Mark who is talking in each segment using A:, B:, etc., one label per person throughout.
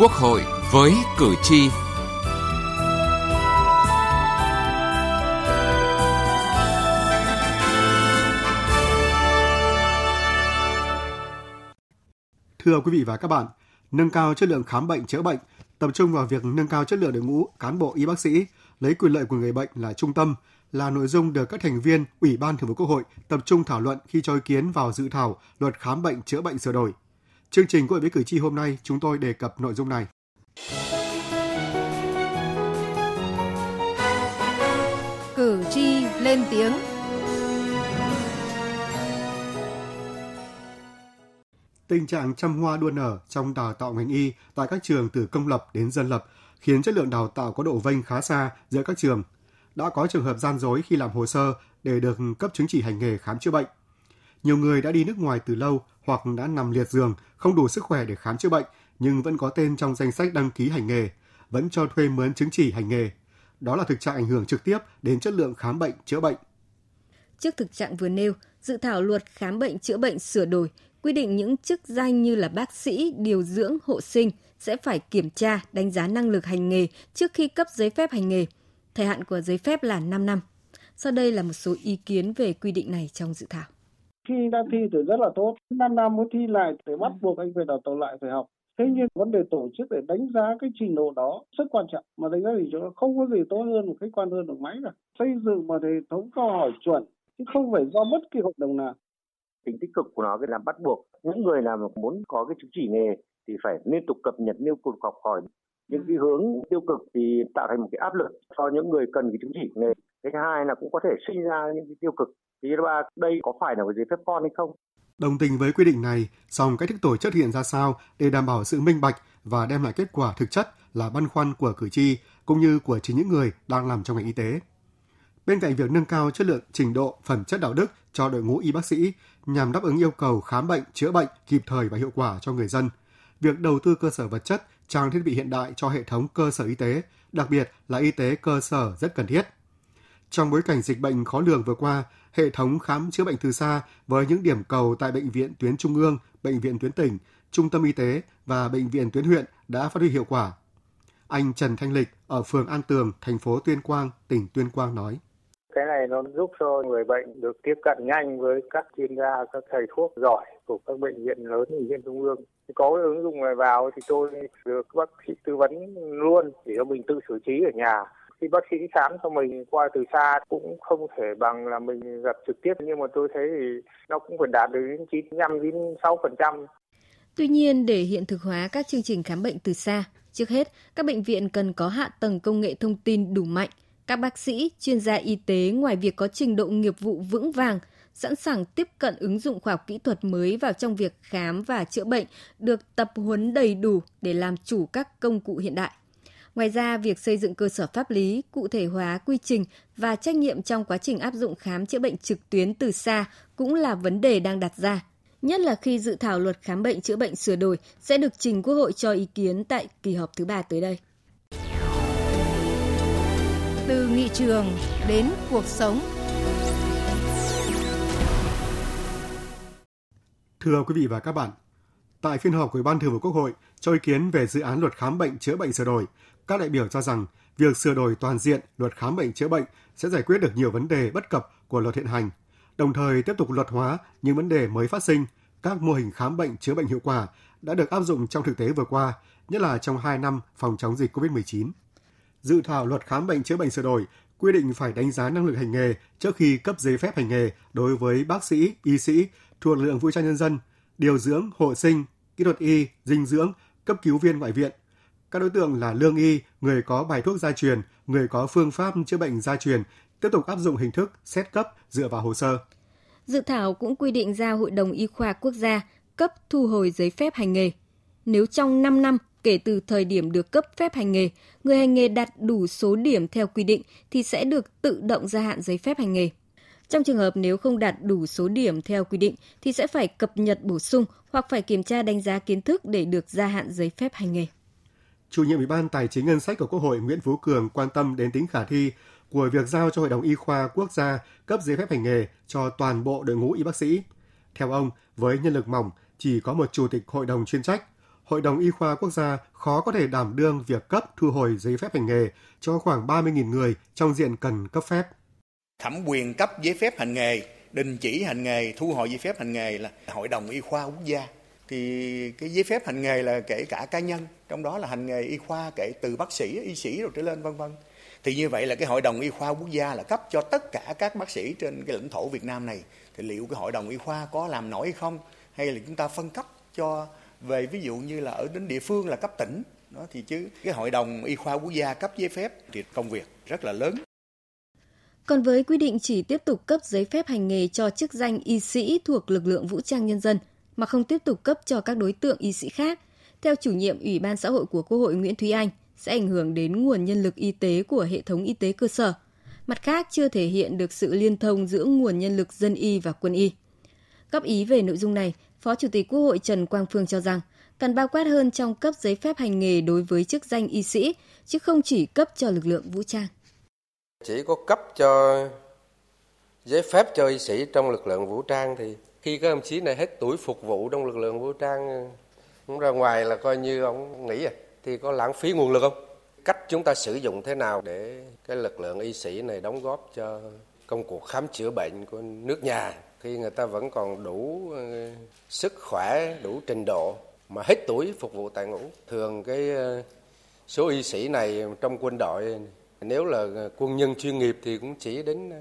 A: Quốc hội với cử tri.
B: Thưa quý vị và các bạn, nâng cao chất lượng khám bệnh chữa bệnh, tập trung vào việc nâng cao chất lượng đội ngũ cán bộ y bác sĩ, lấy quyền lợi của người bệnh là trung tâm là nội dung được các thành viên Ủy ban Thường vụ Quốc hội tập trung thảo luận khi cho ý kiến vào dự thảo luật khám bệnh chữa bệnh sửa đổi. Chương trình hội với cử tri hôm nay chúng tôi đề cập nội dung này.
C: Cử tri lên tiếng.
B: Tình trạng trăm hoa đua nở trong đào tạo ngành y tại các trường từ công lập đến dân lập khiến chất lượng đào tạo có độ vênh khá xa giữa các trường. Đã có trường hợp gian dối khi làm hồ sơ để được cấp chứng chỉ hành nghề khám chữa bệnh. Nhiều người đã đi nước ngoài từ lâu hoặc đã nằm liệt giường, không đủ sức khỏe để khám chữa bệnh nhưng vẫn có tên trong danh sách đăng ký hành nghề, vẫn cho thuê mướn chứng chỉ hành nghề. Đó là thực trạng ảnh hưởng trực tiếp đến chất lượng khám bệnh chữa bệnh.
C: Trước thực trạng vừa nêu, dự thảo luật khám bệnh chữa bệnh sửa đổi quy định những chức danh như là bác sĩ, điều dưỡng, hộ sinh sẽ phải kiểm tra, đánh giá năng lực hành nghề trước khi cấp giấy phép hành nghề. Thời hạn của giấy phép là 5 năm. Sau đây là một số ý kiến về quy định này trong dự thảo.
D: Khi đã thi thì rất là tốt. 5 năm muốn thi lại thì bắt buộc anh phải đào tạo lại, phải học. Thế nhưng vấn đề tổ chức để đánh giá cái trình độ đó rất quan trọng. Mà đánh giá thì chỗ không có gì tốt hơn một khách quan hơn được máy cả. Xây dựng một hệ thống câu hỏi chuẩn, chứ không phải do bất kỳ hội đồng nào
E: tính tích cực của nó là bắt buộc những người nào mà muốn có cái chứng chỉ nghề thì phải liên tục cập nhật liên tục học hỏi những cái hướng tiêu cực thì tạo thành một cái áp lực cho những người cần cái chứng chỉ nghề cái thứ hai là cũng có thể sinh ra những cái tiêu cực thì thứ đây có phải là một giấy phép con hay không
B: Đồng tình với quy định này, song cách thức tổ chức hiện ra sao để đảm bảo sự minh bạch và đem lại kết quả thực chất là băn khoăn của cử tri cũng như của chính những người đang làm trong ngành y tế. Bên cạnh việc nâng cao chất lượng, trình độ, phẩm chất đạo đức cho đội ngũ y bác sĩ nhằm đáp ứng yêu cầu khám bệnh, chữa bệnh kịp thời và hiệu quả cho người dân, việc đầu tư cơ sở vật chất, trang thiết bị hiện đại cho hệ thống cơ sở y tế, đặc biệt là y tế cơ sở rất cần thiết. Trong bối cảnh dịch bệnh khó lường vừa qua, hệ thống khám chữa bệnh từ xa với những điểm cầu tại bệnh viện tuyến trung ương, bệnh viện tuyến tỉnh, trung tâm y tế và bệnh viện tuyến huyện đã phát huy hiệu quả. Anh Trần Thanh Lịch ở phường An Tường, thành phố Tuyên Quang, tỉnh Tuyên Quang nói.
F: Cái này nó giúp cho người bệnh được tiếp cận nhanh với các chuyên gia, các thầy thuốc giỏi của các bệnh viện lớn, bệnh viện trung ương. Có cái ứng dụng này vào thì tôi được bác sĩ tư vấn luôn để cho mình tự xử trí ở nhà. Khi bác sĩ khám cho mình qua từ xa cũng không thể bằng là mình gặp trực tiếp nhưng mà tôi thấy thì nó cũng phải đạt được đến 95 đến 6%.
C: Tuy nhiên, để hiện thực hóa các chương trình khám bệnh từ xa, trước hết, các bệnh viện cần có hạ tầng công nghệ thông tin đủ mạnh – các bác sĩ, chuyên gia y tế ngoài việc có trình độ nghiệp vụ vững vàng, sẵn sàng tiếp cận ứng dụng khoa học kỹ thuật mới vào trong việc khám và chữa bệnh, được tập huấn đầy đủ để làm chủ các công cụ hiện đại. Ngoài ra, việc xây dựng cơ sở pháp lý, cụ thể hóa quy trình và trách nhiệm trong quá trình áp dụng khám chữa bệnh trực tuyến từ xa cũng là vấn đề đang đặt ra. Nhất là khi dự thảo luật khám bệnh chữa bệnh sửa đổi sẽ được trình Quốc hội cho ý kiến tại kỳ họp thứ ba tới đây
G: từ nghị trường đến cuộc sống.
B: Thưa quý vị và các bạn, tại phiên họp của ban Thường vụ Quốc hội cho ý kiến về dự án luật khám bệnh chữa bệnh sửa đổi, các đại biểu cho rằng việc sửa đổi toàn diện luật khám bệnh chữa bệnh sẽ giải quyết được nhiều vấn đề bất cập của luật hiện hành, đồng thời tiếp tục luật hóa những vấn đề mới phát sinh, các mô hình khám bệnh chữa bệnh hiệu quả đã được áp dụng trong thực tế vừa qua, nhất là trong 2 năm phòng chống dịch COVID-19 dự thảo luật khám bệnh chữa bệnh sửa đổi quy định phải đánh giá năng lực hành nghề trước khi cấp giấy phép hành nghề đối với bác sĩ, y sĩ thuộc lực lượng vũ trang nhân dân, điều dưỡng, hộ sinh, kỹ thuật y, dinh dưỡng, cấp cứu viên ngoại viện. Các đối tượng là lương y, người có bài thuốc gia truyền, người có phương pháp chữa bệnh gia truyền tiếp tục áp dụng hình thức xét cấp dựa vào hồ sơ.
C: Dự thảo cũng quy định ra Hội đồng Y khoa Quốc gia cấp thu hồi giấy phép hành nghề. Nếu trong 5 năm kể từ thời điểm được cấp phép hành nghề, người hành nghề đạt đủ số điểm theo quy định thì sẽ được tự động gia hạn giấy phép hành nghề. Trong trường hợp nếu không đạt đủ số điểm theo quy định thì sẽ phải cập nhật bổ sung hoặc phải kiểm tra đánh giá kiến thức để được gia hạn giấy phép hành nghề.
B: Chủ nhiệm Ủy ban Tài chính Ngân sách của Quốc hội Nguyễn Phú Cường quan tâm đến tính khả thi của việc giao cho Hội đồng Y khoa Quốc gia cấp giấy phép hành nghề cho toàn bộ đội ngũ y bác sĩ. Theo ông, với nhân lực mỏng, chỉ có một chủ tịch hội đồng chuyên trách, Hội đồng Y khoa Quốc gia khó có thể đảm đương việc cấp thu hồi giấy phép hành nghề cho khoảng 30.000 người trong diện cần cấp phép.
H: Thẩm quyền cấp giấy phép hành nghề, đình chỉ hành nghề, thu hồi giấy phép hành nghề là Hội đồng Y khoa Quốc gia. Thì cái giấy phép hành nghề là kể cả cá nhân, trong đó là hành nghề y khoa kể từ bác sĩ, y sĩ rồi trở lên vân vân. Thì như vậy là cái Hội đồng Y khoa Quốc gia là cấp cho tất cả các bác sĩ trên cái lãnh thổ Việt Nam này. Thì liệu cái Hội đồng Y khoa có làm nổi hay không? Hay là chúng ta phân cấp cho về ví dụ như là ở đến địa phương là cấp tỉnh đó thì chứ cái hội đồng y khoa quốc gia cấp giấy phép thì công việc rất là lớn
C: còn với quy định chỉ tiếp tục cấp giấy phép hành nghề cho chức danh y sĩ thuộc lực lượng vũ trang nhân dân mà không tiếp tục cấp cho các đối tượng y sĩ khác, theo chủ nhiệm Ủy ban xã hội của Quốc hội Nguyễn Thúy Anh, sẽ ảnh hưởng đến nguồn nhân lực y tế của hệ thống y tế cơ sở. Mặt khác, chưa thể hiện được sự liên thông giữa nguồn nhân lực dân y và quân y. Góp ý về nội dung này, Phó Chủ tịch Quốc hội Trần Quang Phương cho rằng cần bao quát hơn trong cấp giấy phép hành nghề đối với chức danh y sĩ, chứ không chỉ cấp cho lực lượng vũ trang.
I: Chỉ có cấp cho giấy phép cho y sĩ trong lực lượng vũ trang thì khi các đồng chí này hết tuổi phục vụ trong lực lượng vũ trang ờ, cũng ra ngoài là coi như ông nghĩ à. Thì có lãng phí nguồn lực không? Cách chúng ta sử dụng thế nào để cái lực lượng y sĩ này đóng góp cho công cuộc khám chữa bệnh của nước nhà khi người ta vẫn còn đủ ờ, sức khỏe, đủ trình độ mà hết tuổi phục vụ tại ngũ? Thường cái ờ, số y sĩ này trong quân đội, nếu là quân nhân chuyên nghiệp thì cũng chỉ đến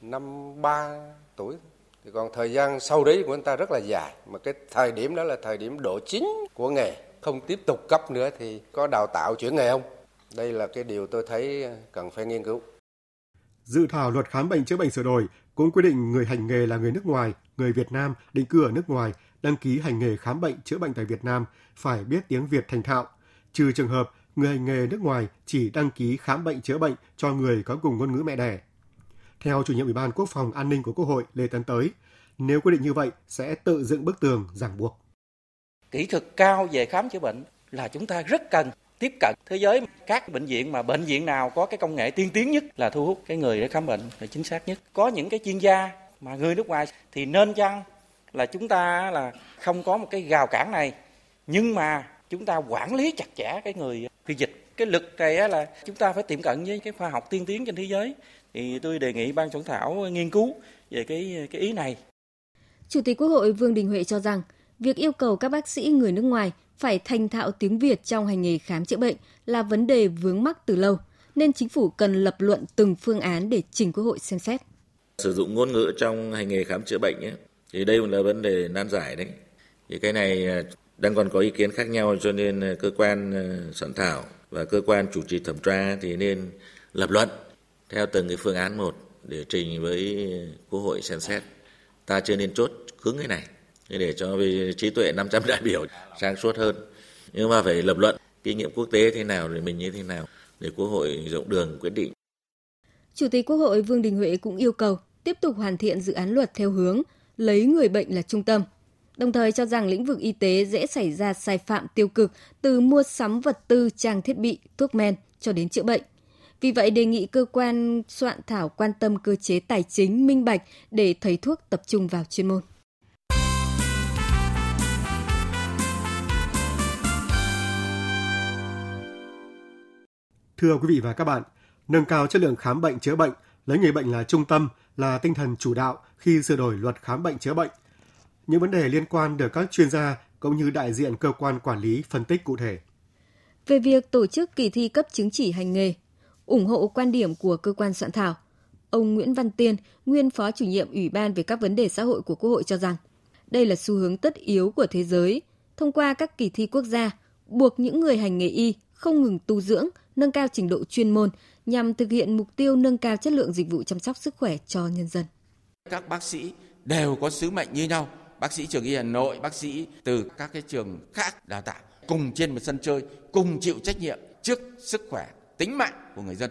I: năm ba tuổi thì còn thời gian sau đấy của anh ta rất là dài. Mà cái thời điểm đó là thời điểm độ chính của nghề. Không tiếp tục cấp nữa thì có đào tạo chuyển nghề không? Đây là cái điều tôi thấy cần phải nghiên cứu.
B: Dự thảo luật khám bệnh chữa bệnh sửa đổi cũng quy định người hành nghề là người nước ngoài, người Việt Nam định cư ở nước ngoài đăng ký hành nghề khám bệnh chữa bệnh tại Việt Nam phải biết tiếng Việt thành thạo, trừ trường hợp người hành nghề nước ngoài chỉ đăng ký khám bệnh chữa bệnh cho người có cùng ngôn ngữ mẹ đẻ. Theo chủ nhiệm Ủy ban Quốc phòng An ninh của Quốc hội Lê Tấn Tới, nếu quy định như vậy sẽ tự dựng bức tường ràng buộc.
J: Kỹ thuật cao về khám chữa bệnh là chúng ta rất cần tiếp cận thế giới. Các bệnh viện mà bệnh viện nào có cái công nghệ tiên tiến nhất là thu hút cái người để khám bệnh là chính xác nhất. Có những cái chuyên gia mà người nước ngoài thì nên chăng là chúng ta là không có một cái rào cản này nhưng mà chúng ta quản lý chặt chẽ cái người phiên dịch. Cái lực này là chúng ta phải tiệm cận với cái khoa học tiên tiến trên thế giới thì tôi đề nghị ban soạn thảo nghiên cứu về cái cái ý này.
C: Chủ tịch Quốc hội Vương Đình Huệ cho rằng việc yêu cầu các bác sĩ người nước ngoài phải thành thạo tiếng Việt trong hành nghề khám chữa bệnh là vấn đề vướng mắc từ lâu, nên chính phủ cần lập luận từng phương án để trình Quốc hội xem xét.
K: Sử dụng ngôn ngữ trong hành nghề khám chữa bệnh ấy, thì đây là vấn đề nan giải đấy. Thì cái này à, đang còn có ý kiến khác nhau cho nên à, cơ quan à, soạn thảo và cơ quan chủ trì thẩm tra thì nên lập luận theo từng cái phương án một để trình với Quốc hội xem xét. Ta chưa nên chốt cứng cái này để cho trí tuệ 500 đại biểu sáng suốt hơn. Nhưng mà phải lập luận kinh nghiệm quốc tế thế nào rồi mình như thế nào để Quốc hội rộng đường quyết định.
C: Chủ tịch Quốc hội Vương Đình Huệ cũng yêu cầu tiếp tục hoàn thiện dự án luật theo hướng lấy người bệnh là trung tâm, đồng thời cho rằng lĩnh vực y tế dễ xảy ra sai phạm tiêu cực từ mua sắm vật tư, trang thiết bị, thuốc men cho đến chữa bệnh. Vì vậy đề nghị cơ quan soạn thảo quan tâm cơ chế tài chính minh bạch để thầy thuốc tập trung vào chuyên môn.
B: Thưa quý vị và các bạn, nâng cao chất lượng khám bệnh chữa bệnh, lấy người bệnh là trung tâm là tinh thần chủ đạo khi sửa đổi luật khám bệnh chữa bệnh. Những vấn đề liên quan được các chuyên gia cũng như đại diện cơ quan quản lý phân tích cụ thể.
C: Về việc tổ chức kỳ thi cấp chứng chỉ hành nghề, ủng hộ quan điểm của cơ quan soạn thảo, ông Nguyễn Văn Tiên, nguyên phó chủ nhiệm Ủy ban về các vấn đề xã hội của Quốc hội cho rằng, đây là xu hướng tất yếu của thế giới, thông qua các kỳ thi quốc gia, buộc những người hành nghề y không ngừng tu dưỡng, nâng cao trình độ chuyên môn nhằm thực hiện mục tiêu nâng cao chất lượng dịch vụ chăm sóc sức khỏe cho nhân dân.
L: Các bác sĩ đều có sứ mệnh như nhau, bác sĩ trường y Hà Nội, bác sĩ từ các cái trường khác đào tạo cùng trên một sân chơi, cùng chịu trách nhiệm trước sức khỏe, tính mạng của người dân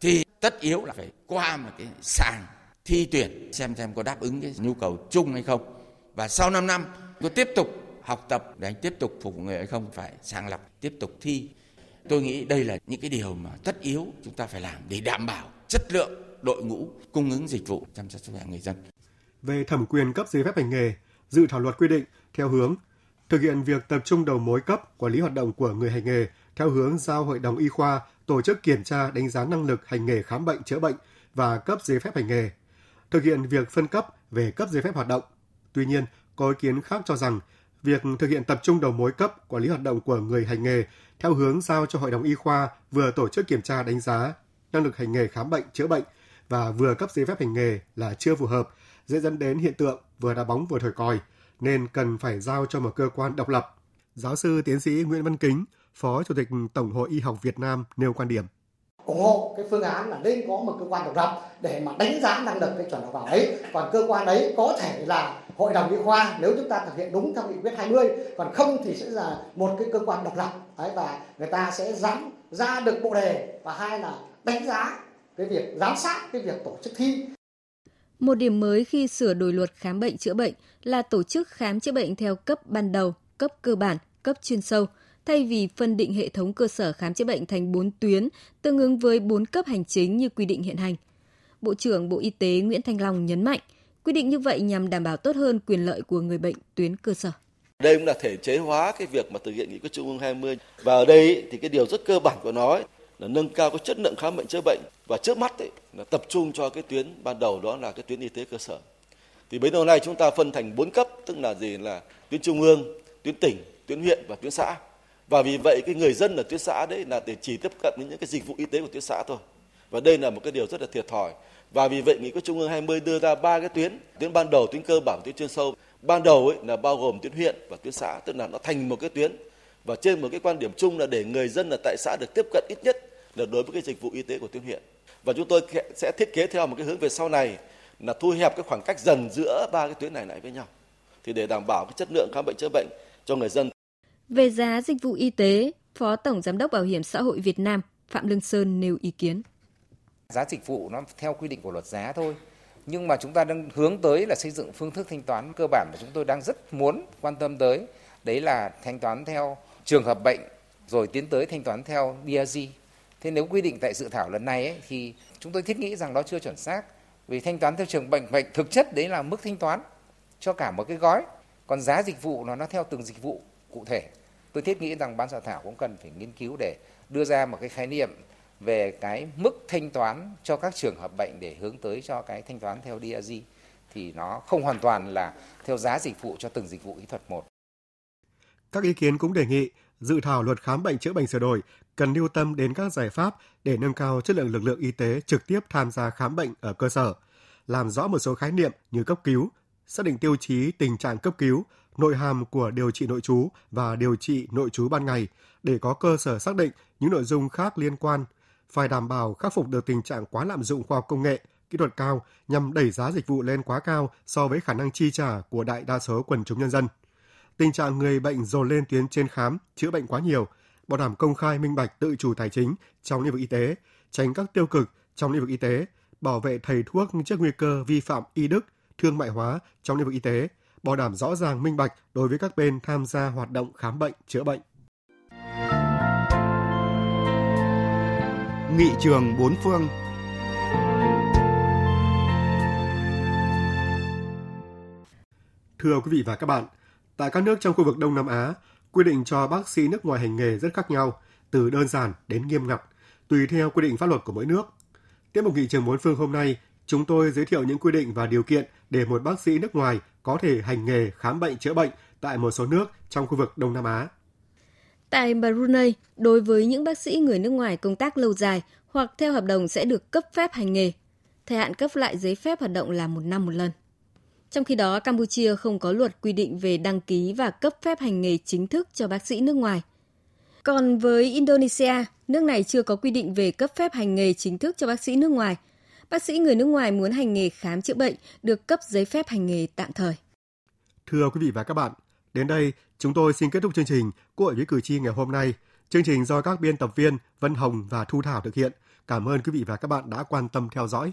L: thì tất yếu là phải qua một cái sàng thi tuyển xem xem có đáp ứng cái nhu cầu chung hay không và sau 5 năm có tiếp tục học tập để anh tiếp tục phục vụ người hay không phải sàng lọc tiếp tục thi Tôi nghĩ đây là những cái điều mà tất yếu chúng ta phải làm để đảm bảo chất lượng đội ngũ cung ứng dịch vụ chăm sóc sức khỏe người dân.
B: Về thẩm quyền cấp giấy phép hành nghề, dự thảo luật quy định theo hướng thực hiện việc tập trung đầu mối cấp quản lý hoạt động của người hành nghề theo hướng giao Hội đồng Y khoa tổ chức kiểm tra đánh giá năng lực hành nghề khám bệnh chữa bệnh và cấp giấy phép hành nghề, thực hiện việc phân cấp về cấp giấy phép hoạt động. Tuy nhiên, có ý kiến khác cho rằng việc thực hiện tập trung đầu mối cấp quản lý hoạt động của người hành nghề theo hướng giao cho Hội đồng Y khoa vừa tổ chức kiểm tra đánh giá năng lực hành nghề khám bệnh chữa bệnh và vừa cấp giấy phép hành nghề là chưa phù hợp, dễ dẫn đến hiện tượng vừa đá bóng vừa thổi còi, nên cần phải giao cho một cơ quan độc lập. Giáo sư tiến sĩ Nguyễn Văn Kính, Phó Chủ tịch Tổng hội Y học Việt Nam nêu quan điểm.
M: Ủng hộ cái phương án là nên có một cơ quan độc lập để mà đánh giá năng lực cái chuẩn đầu vào đấy. Còn cơ quan đấy có thể là hội đồng y khoa nếu chúng ta thực hiện đúng theo nghị quyết 20 còn không thì sẽ là một cái cơ quan độc lập. Đấy và người ta sẽ dám ra được bộ đề và hai là đánh giá cái việc giám sát cái việc tổ chức thi.
C: Một điểm mới khi sửa đổi luật khám bệnh chữa bệnh là tổ chức khám chữa bệnh theo cấp ban đầu, cấp cơ bản, cấp chuyên sâu, thay vì phân định hệ thống cơ sở khám chữa bệnh thành 4 tuyến, tương ứng với 4 cấp hành chính như quy định hiện hành. Bộ trưởng Bộ Y tế Nguyễn Thanh Long nhấn mạnh, quy định như vậy nhằm đảm bảo tốt hơn quyền lợi của người bệnh tuyến cơ sở.
N: Đây cũng là thể chế hóa cái việc mà thực hiện nghị quyết Trung ương 20 và ở đây thì cái điều rất cơ bản của nó ấy, là nâng cao cái chất lượng khám bệnh chữa bệnh và trước mắt ấy, là tập trung cho cái tuyến ban đầu đó là cái tuyến y tế cơ sở. Thì bấy lâu nay chúng ta phân thành 4 cấp tức là gì là tuyến trung ương, tuyến tỉnh, tuyến huyện và tuyến xã. Và vì vậy cái người dân ở tuyến xã đấy là để chỉ tiếp cận với những cái dịch vụ y tế của tuyến xã thôi. Và đây là một cái điều rất là thiệt thòi. Và vì vậy nghị quyết Trung ương 20 đưa ra ba cái tuyến, tuyến ban đầu, tuyến cơ bản, tuyến chuyên sâu. Ban đầu ấy là bao gồm tuyến huyện và tuyến xã, tức là nó thành một cái tuyến và trên một cái quan điểm chung là để người dân ở tại xã được tiếp cận ít nhất là đối với cái dịch vụ y tế của tuyến huyện. Và chúng tôi sẽ thiết kế theo một cái hướng về sau này là thu hẹp cái khoảng cách dần giữa ba cái tuyến này lại với nhau. Thì để đảm bảo cái chất lượng khám bệnh chữa bệnh cho người dân.
C: Về giá dịch vụ y tế, Phó Tổng Giám đốc Bảo hiểm xã hội Việt Nam Phạm Lương Sơn nêu ý kiến.
O: Giá dịch vụ nó theo quy định của luật giá thôi. Nhưng mà chúng ta đang hướng tới là xây dựng phương thức thanh toán cơ bản mà chúng tôi đang rất muốn quan tâm tới. Đấy là thanh toán theo trường hợp bệnh rồi tiến tới thanh toán theo DRG. Thế nếu quy định tại dự thảo lần này ấy, thì chúng tôi thiết nghĩ rằng nó chưa chuẩn xác. Vì thanh toán theo trường bệnh bệnh thực chất đấy là mức thanh toán cho cả một cái gói. Còn giá dịch vụ nó nó theo từng dịch vụ cụ thể. Tôi thiết nghĩ rằng ban soạn thảo cũng cần phải nghiên cứu để đưa ra một cái khái niệm về cái mức thanh toán cho các trường hợp bệnh để hướng tới cho cái thanh toán theo DRG thì nó không hoàn toàn là theo giá dịch vụ cho từng dịch vụ kỹ thuật một.
B: Các ý kiến cũng đề nghị dự thảo luật khám bệnh chữa bệnh sửa đổi cần lưu tâm đến các giải pháp để nâng cao chất lượng lực lượng y tế trực tiếp tham gia khám bệnh ở cơ sở, làm rõ một số khái niệm như cấp cứu, xác định tiêu chí tình trạng cấp cứu, nội hàm của điều trị nội trú và điều trị nội trú ban ngày để có cơ sở xác định những nội dung khác liên quan, phải đảm bảo khắc phục được tình trạng quá lạm dụng khoa học công nghệ, kỹ thuật cao nhằm đẩy giá dịch vụ lên quá cao so với khả năng chi trả của đại đa số quần chúng nhân dân. Tình trạng người bệnh dồn lên tuyến trên khám, chữa bệnh quá nhiều, bảo đảm công khai minh bạch tự chủ tài chính trong lĩnh vực y tế, tránh các tiêu cực trong lĩnh vực y tế, bảo vệ thầy thuốc trước nguy cơ vi phạm y đức, thương mại hóa trong lĩnh vực y tế, bảo đảm rõ ràng minh bạch đối với các bên tham gia hoạt động khám bệnh, chữa bệnh.
A: Nghị trường bốn phương
B: Thưa quý vị và các bạn, tại các nước trong khu vực Đông Nam Á, quy định cho bác sĩ nước ngoài hành nghề rất khác nhau, từ đơn giản đến nghiêm ngặt, tùy theo quy định pháp luật của mỗi nước. Tiếp mục nghị trường bốn phương hôm nay, chúng tôi giới thiệu những quy định và điều kiện để một bác sĩ nước ngoài có thể hành nghề khám bệnh chữa bệnh tại một số nước trong khu vực Đông Nam Á.
C: Tại Brunei, đối với những bác sĩ người nước ngoài công tác lâu dài hoặc theo hợp đồng sẽ được cấp phép hành nghề. Thời hạn cấp lại giấy phép hoạt động là một năm một lần. Trong khi đó, Campuchia không có luật quy định về đăng ký và cấp phép hành nghề chính thức cho bác sĩ nước ngoài. Còn với Indonesia, nước này chưa có quy định về cấp phép hành nghề chính thức cho bác sĩ nước ngoài. Bác sĩ người nước ngoài muốn hành nghề khám chữa bệnh được cấp giấy phép hành nghề tạm thời.
B: Thưa quý vị và các bạn, đến đây chúng tôi xin kết thúc chương trình của hội với cử tri ngày hôm nay. Chương trình do các biên tập viên Vân Hồng và Thu Thảo thực hiện. Cảm ơn quý vị và các bạn đã quan tâm theo dõi.